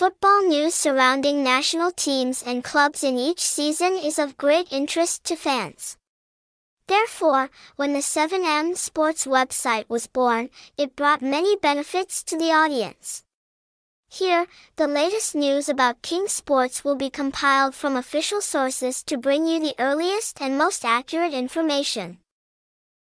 Football news surrounding national teams and clubs in each season is of great interest to fans. Therefore, when the 7M Sports website was born, it brought many benefits to the audience. Here, the latest news about King Sports will be compiled from official sources to bring you the earliest and most accurate information.